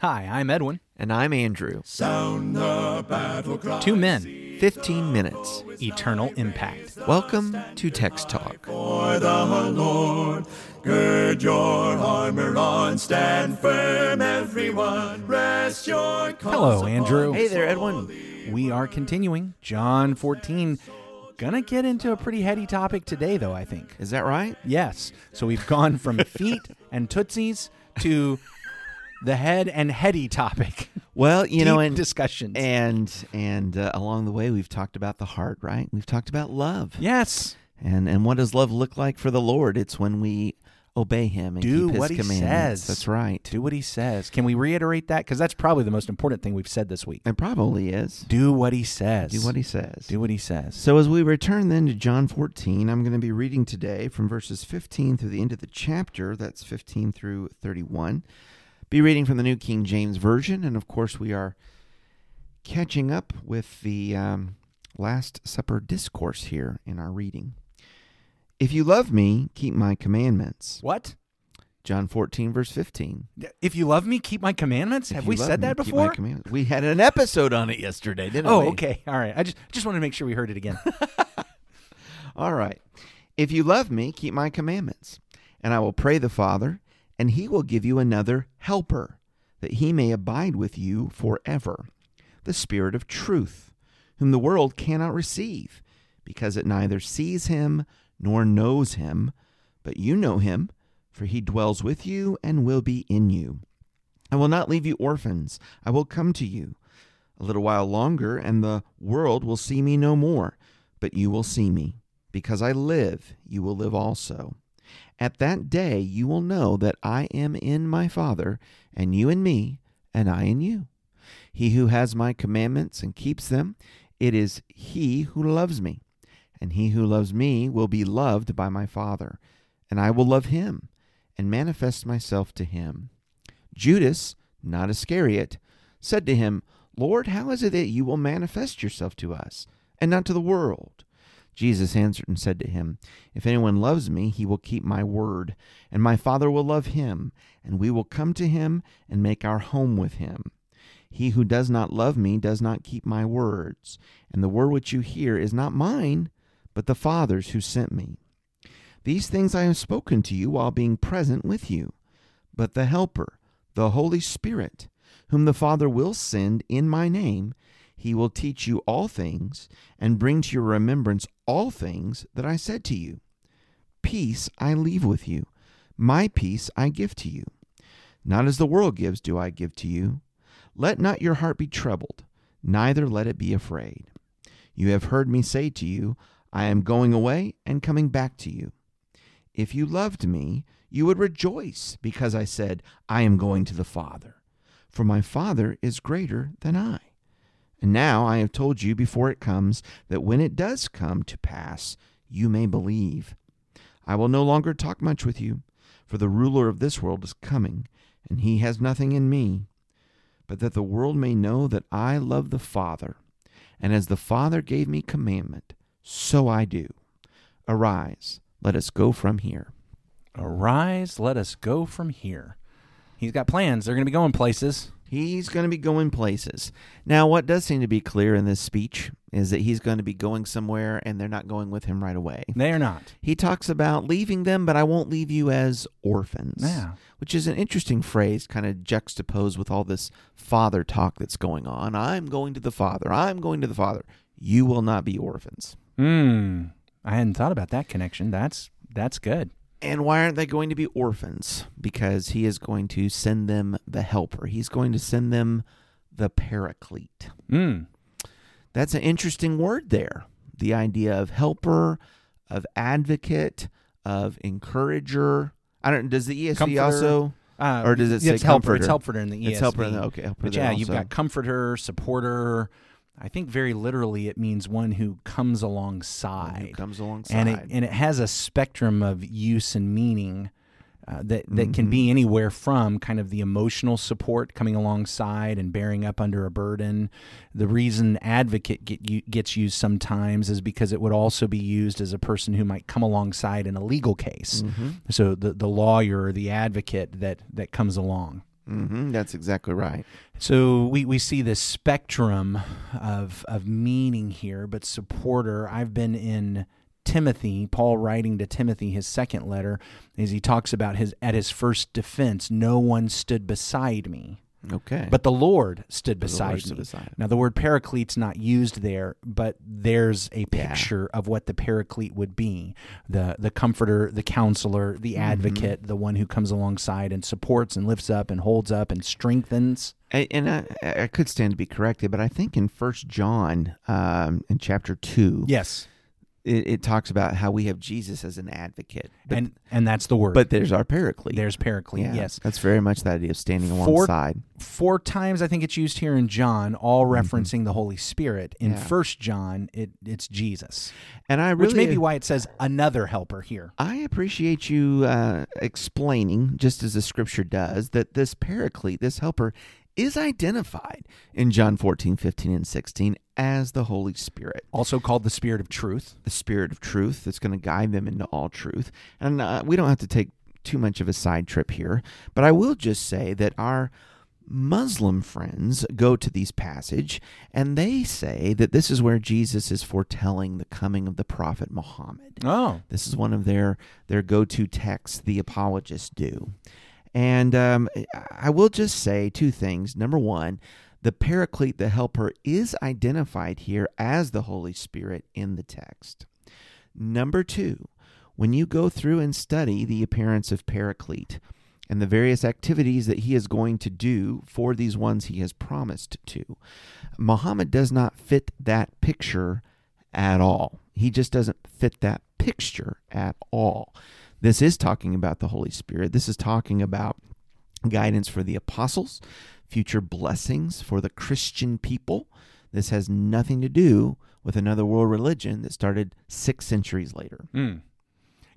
Hi, I'm Edwin. And I'm Andrew. Sound the battle cry. Two men, 15 minutes. eternal impact. Welcome to Text Talk. For the Lord, gird your armor on, stand firm, everyone. Rest your cause Hello, Andrew. Hey there, Edwin. We are continuing John 14. Gonna get into a pretty heady topic today, though, I think. Is that right? Yes. So we've gone from feet and tootsies to the head and heady topic. Well, you know, Deep and discussions. and and uh, along the way, we've talked about the heart, right? We've talked about love, yes. and and what does love look like for the Lord? It's when we obey Him and Do keep His what He commandments. says. That's right. Do what he says. Can we reiterate that? Because that's probably the most important thing we've said this week. It probably is. Do what he says. Do what He says. Do what he says. So as we return then to John 14, I'm going to be reading today from verses 15 through the end of the chapter. That's 15 through 31. Be reading from the New King James Version, and of course we are catching up with the um, Last Supper discourse here in our reading. If you love me, keep my commandments. What? John 14, verse 15. If you love me, keep my commandments. If Have you we love said me, that keep my before? commandments. We had an episode on it yesterday, didn't we? Oh, okay. All right. I just just wanted to make sure we heard it again. All right. If you love me, keep my commandments. And I will pray the Father, and he will give you another helper, that he may abide with you forever. The Spirit of truth, whom the world cannot receive, because it neither sees him nor knows him. But you know him, for he dwells with you and will be in you. I will not leave you orphans, I will come to you. A little while longer, and the world will see me no more, but you will see me. Because I live, you will live also. At that day you will know that I am in my Father, and you in me, and I in you. He who has my commandments and keeps them, it is he who loves me. And he who loves me will be loved by my Father, and I will love him, and manifest myself to him. Judas, not Iscariot, said to him, Lord, how is it that you will manifest yourself to us, and not to the world? Jesus answered and said to him, If anyone loves me, he will keep my word, and my Father will love him, and we will come to him and make our home with him. He who does not love me does not keep my words, and the word which you hear is not mine, but the Father's who sent me. These things I have spoken to you while being present with you. But the Helper, the Holy Spirit, whom the Father will send in my name, he will teach you all things and bring to your remembrance all things that I said to you. Peace I leave with you, my peace I give to you. Not as the world gives, do I give to you. Let not your heart be troubled, neither let it be afraid. You have heard me say to you, I am going away and coming back to you. If you loved me, you would rejoice because I said, I am going to the Father, for my Father is greater than I. And now I have told you before it comes, that when it does come to pass, you may believe. I will no longer talk much with you, for the ruler of this world is coming, and he has nothing in me. But that the world may know that I love the Father, and as the Father gave me commandment, so I do. Arise, let us go from here. Arise, let us go from here. He's got plans. They're going to be going places. He's going to be going places. Now, what does seem to be clear in this speech is that he's going to be going somewhere and they're not going with him right away. They are not. He talks about leaving them, but I won't leave you as orphans. Yeah. Which is an interesting phrase, kind of juxtaposed with all this father talk that's going on. I'm going to the Father. I'm going to the Father. You will not be orphans. Hmm. I hadn't thought about that connection. That's that's good. And why aren't they going to be orphans? Because he is going to send them the helper. He's going to send them the paraclete. Hmm. That's an interesting word there. The idea of helper, of advocate, of encourager. I don't. Does the ESV Comforter. also? Uh, Or does it it's say helper? It's comforter? helper in the ESV. It's helper in the okay. Helper But yeah, you've got comforter, supporter. I think very literally it means one who comes alongside. who comes alongside. and it and it has a spectrum of use and meaning uh, that that can Mhm. be anywhere from kind of the emotional support coming alongside and bearing up under a burden. The reason advocate get gets used sometimes is because it would also be used as a person who might come alongside in a legal case. Mhm. So the the lawyer or the advocate that that comes along. Hmm That's exactly right. So we, we see this spectrum of of meaning here, but supporter. I've been in Timothy, Paul writing to Timothy his second letter, as he talks about his at his first defense, no one stood beside me. Okay. But the Lord stood beside me. beside. Now, the word paraclete's not used there, but there's a Yeah. picture of what the paraclete would be the, the comforter, the counselor, the Mm-hmm. advocate, the one who comes alongside and supports and lifts up and holds up and strengthens. I- and I, I could stand to be corrected, but I think in First John, um, in chapter two, Yes. It, it talks about how we have Jesus as an advocate, but and, and that's the word. but there's our paraclete. there's paraclete, Yeah, yes. that's very much the idea of standing Four- alongside. Four times I think it's used here in John, all referencing the Holy Spirit. In Mm-hmm. Yeah. First John, it, it's Jesus, And I really, which may be why it says another helper here. I appreciate you uh, explaining, just as the scripture does, that this paraclete, this helper, is identified in John 14, 15, and 16 as the Holy Spirit. Also called the Spirit of Truth. the spirit of truth that's going to guide them into all truth. And uh, we don't have to take too much of a side trip here, but I will just say that our Muslim friends go to these passage and they say that this is where Jesus is foretelling the coming of the prophet Muhammad. Oh. This is one of their their go-to texts the apologists do. And um, I will just say two things. Number one, the paraclete, the helper, is identified here as the Holy Spirit in the text. Number two, when you go through and study the appearance of paraclete and the various activities that he is going to do for these ones he has promised to, Muhammad does not fit that picture at all. He just doesn't fit that picture at all. This is talking about the Holy Spirit. This is talking about guidance for the apostles, future blessings for the Christian people. This has nothing to do with another world religion that started six centuries later. Mm.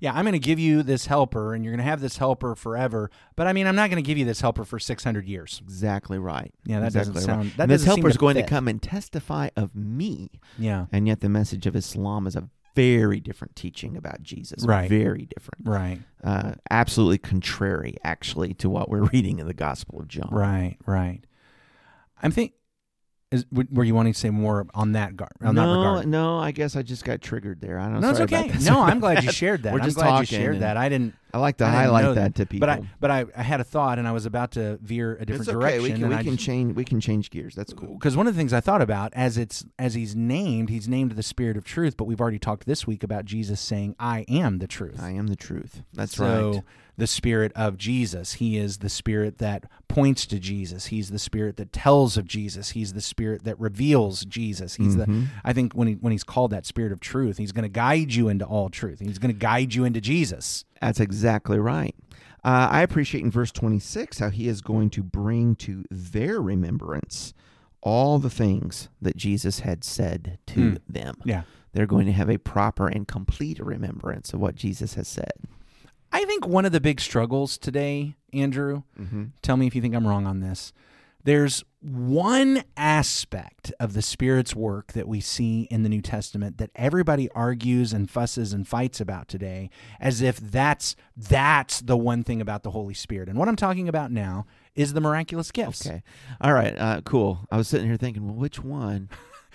Yeah, I'm going to give you this helper, and you're going to have this helper forever. But I mean, I'm not going to give you this helper for 600 years. Exactly right. Yeah, that exactly doesn't sound. That and this helper is going fit. to come and testify of me. Yeah, And yet the message of Islam is a very different teaching about Jesus. Right. Very different. right, Uh, absolutely contrary, actually, to what we're reading in the Gospel of John. right, right. I'm think. Is, were you wanting to say more on that gar- on that no, regard? no, I guess I just got triggered there. I don't know. No, it's okay. that. No, I'm glad you shared that. We're I'm just glad you shared that. I didn't. I like to I highlight that to people. But I, but I, I had a thought, and I was about to veer a different it's okay. direction. We can, we can just- change. We can change gears. That's cool. because one of the things I thought about as it's as he's named, he's named the Spirit of Truth. But we've already talked this week about Jesus saying, "I am the truth." I am the truth. That's so right. the Spirit of Jesus, He is the Spirit that points to Jesus. He's the Spirit that tells of Jesus. He's the Spirit that reveals Jesus. He's Mm-hmm. the. I think when he when he's called that Spirit of Truth, He's going to guide you into all truth. He's going to guide you into Jesus. That's exactly right. Uh, I appreciate in verse 26 how he is going to bring to their remembrance all the things that Jesus had said to Hmm. them. Yeah. They're going to have a proper and complete remembrance of what Jesus has said. I think one of the big struggles today, Andrew, Mm-hmm. tell me if you think I'm wrong on this. There's one aspect of the Spirit's work that we see in the New Testament that everybody argues and fusses and fights about today as if that's that's the one thing about the Holy Spirit. And what I'm talking about now is the miraculous gifts. Okay. All right. Uh, cool. I was sitting here thinking, well, which one?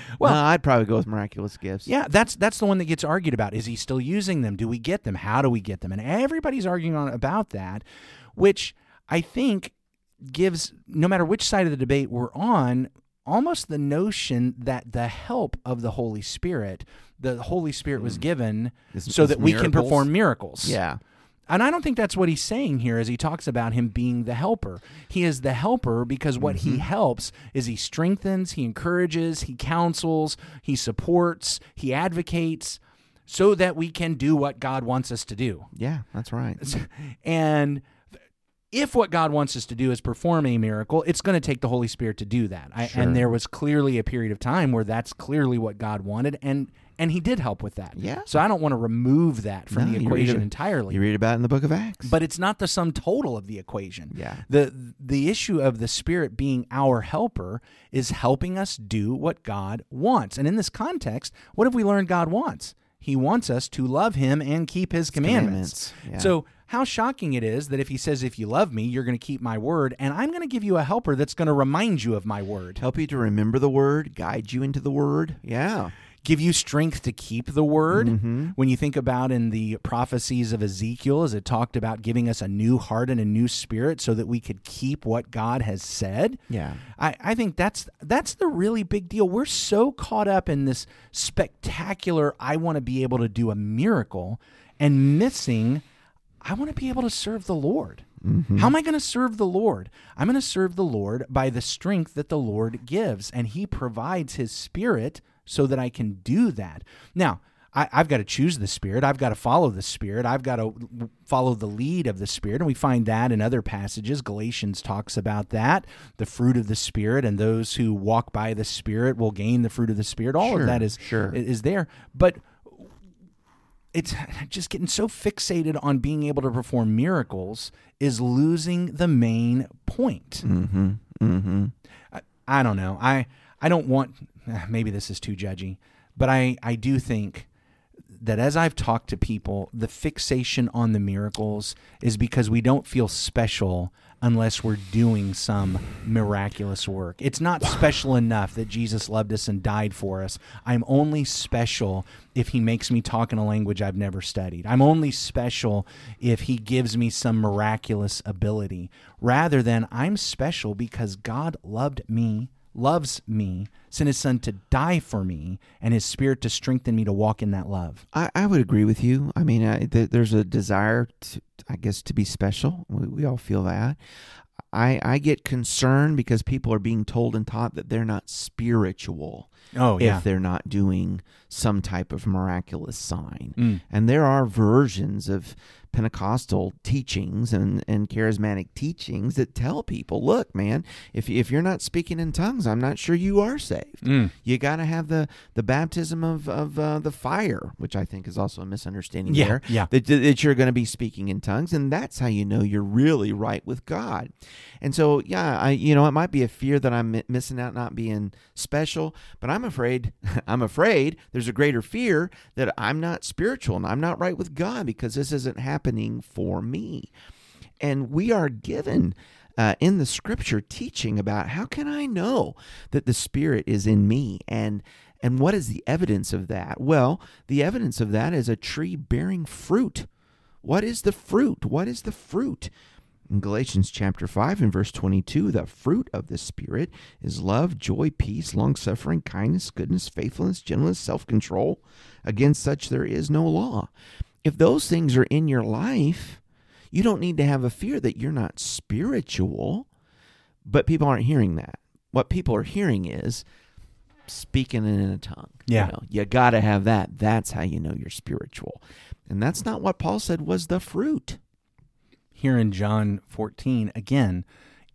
Well- well, I'd probably go with miraculous gifts. Yeah, that's that's the one that gets argued about. Is he still using them? Do we get them? How do we get them? And everybody's arguing on about that, which I think gives no matter which side of the debate we're on, almost the notion that the help of the Holy Spirit, the Holy Spirit was mm. given This- so this that we can perform miracles. Yeah. And I don't think that's what he's saying here as he talks about him being the helper. He is the helper because what he mm-hmm. helps is he strengthens, he encourages, he counsels, he supports, he advocates so that we can do what God wants us to do. Yeah. That's right. And if what God wants us to do is perform a miracle, it's going to take the Holy Spirit to do that. I, Sure. And there was clearly a period of time where that's clearly what God wanted, and and He did help with that. Yeah. So I don't want to remove that from No, the you equation it- entirely You read about it in the book of Acts. but it's not the sum total of the equation. Yeah. The the issue of the spirit being our helper is helping us do what God wants. And in this context, what have we learned God wants? He wants us to love him and keep his commandments. commandments, yeah. So how shocking it is that if he says, If you love me, you're going to keep my word, and I'm going to give you a helper that's going to remind you of my word, Help you to remember the word, guide you into the word. Yeah. Give you strength to keep the word. Mm-hmm. When you think about in the prophecies of Ezekiel, as it talked about giving us a new heart and a new spirit so that we could keep what God has said. Yeah. I, I think that's that's the really big deal. We're so caught up in this spectacular I want to be able to do a miracle and missing I want to be able to serve the Lord. How am I going to serve the Lord? I'm going to serve the Lord by the strength that the Lord gives, and He provides His Spirit so that I can do that. Now, I, I've got to choose the Spirit. I've got to follow the Spirit. I've got to follow the lead of the Spirit. And we find that in other passages. Galatians talks about that the fruit of the Spirit, and those who walk by the Spirit will gain the fruit of the Spirit. All Sure, of that is, sure. is there. But it's just getting so fixated on being able to perform miracles is losing the main point. Mm-hmm. Mm-hmm. I, I don't know. I I don't want Eh, maybe this is too judgy, but I I do think that as I've talked to people, the fixation on the miracles is because we don't feel special unless we're doing some miraculous work. It's not special enough that Jesus loved us and died for us. I'm only special if he makes me talk in a language I've never studied. I'm only special if he gives me some miraculous ability, rather than I'm special because God loved me loves me, sent his son to die for me, and his spirit to strengthen me to walk in that love. I, I would agree with you. I mean, I, th- there's a desire, to, I guess, to be special. We, we all feel that. I, I get concerned because people are being told and taught that they're not spiritual Oh, yeah. if they're not doing some type of miraculous sign. Mm. And there are versions of Pentecostal teachings and, and charismatic teachings that tell people, look, man, if, if you're not speaking in tongues, I'm not sure you are saved. Mm. You got to have the, the baptism of, of uh, the fire, which I think is also a misunderstanding Yeah, there. yeah. That, that you're going to be speaking in tongues, and that's how you know you're really right with God. And so, yeah, I you know it might be a fear that I'm missing out, not being special, but I'm afraid I'm afraid there's a greater fear that I'm not spiritual and I'm not right with God because this isn't happening for me. And we are given uh, in the scripture teaching about how can I know that the Spirit is in me and and what is the evidence of that? Well, the evidence of that is a tree bearing fruit. What is the fruit? What is the fruit? In Galatians chapter 5 and verse 22, the fruit of the Spirit is love, joy, peace, long suffering, kindness, goodness, faithfulness, gentleness, self control. Against such there is no law. If those things are in your life, you don't need to have a fear that you're not spiritual, but people aren't hearing that. What people are hearing is speaking in a tongue. Yeah. You, know, you got to have that. That's how you know you're spiritual. And that's not what Paul said was the fruit. Here in John 14, again,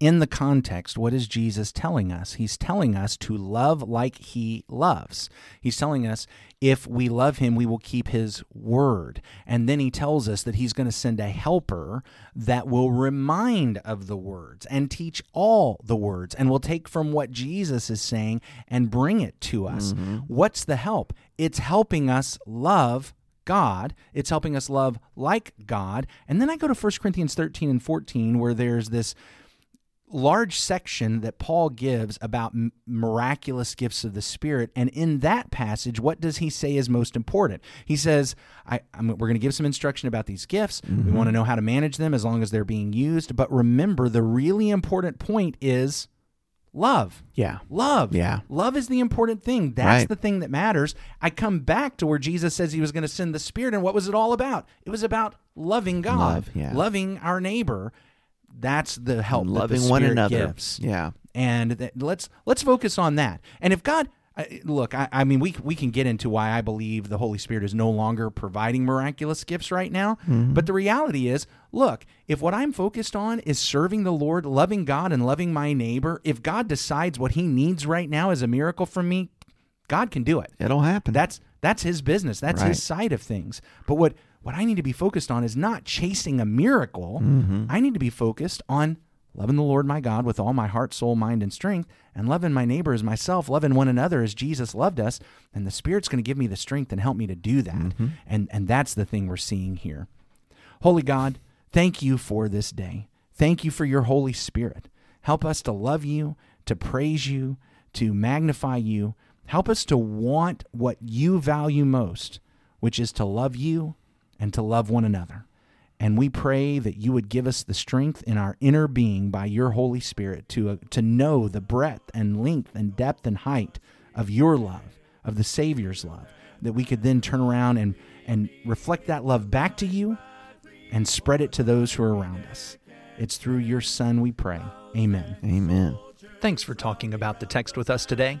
in the context, what is Jesus telling us? He's telling us to love like he loves. He's telling us if we love him, we will keep his word. And then he tells us that he's going to send a helper that will remind of the words and teach all the words and will take from what Jesus is saying and bring it to us. Mm-hmm. What's the help? It's helping us love God. It's helping us love like God. And then I go to 1 Corinthians 13 and 14, where there's this large section that Paul gives about m- miraculous gifts of the Spirit. And in that passage, what does he say is most important? He says, I, I'm, We're going to give some instruction about these gifts. We mm-hmm. want to know how to manage them as long as they're being used. But remember, the really important point is love. Yeah. Love. Yeah. Love is the important thing. That's Right. the thing that matters. I come back to where Jesus says he was going to send the Spirit. And what was it all about? It was about loving God, Love, yeah. loving our neighbor. That's the help that the Loving one another. gives. Yeah. And that, let's let's focus on that. And if God, I- look, I, I mean, we we can get into why I believe the Holy Spirit is no longer providing miraculous gifts right now. Mm-hmm. But the reality is, look, if what I'm focused on is serving the Lord, loving God, and loving my neighbor, if God decides what He needs right now is a miracle from me, God can do it. It'll happen. That's that's his business. That's Right. his side of things. But what what I need to be focused on is not chasing a miracle. Mm-hmm. I need to be focused on loving the Lord my God with all my heart, soul, mind, and strength, and loving my neighbor as myself, loving one another as Jesus loved us. And the Spirit's going to give me the strength and help me to do that. Mm-hmm. And and that's the thing we're seeing here. Holy God, Thank you for this day. Thank you for your Holy Spirit. Help us to love you, to praise you, to magnify you. Help us to want what you value most, which is to love you and to love one another. And we pray that you would give us the strength in our inner being by your Holy Spirit to, uh, to know the breadth and length and depth and height of your love, of the Savior's love, that we could then turn around and, and reflect that love back to you and spread it to those who are around us. It's through your Son we pray. Amen. Amen. Thanks for talking about the text with us today.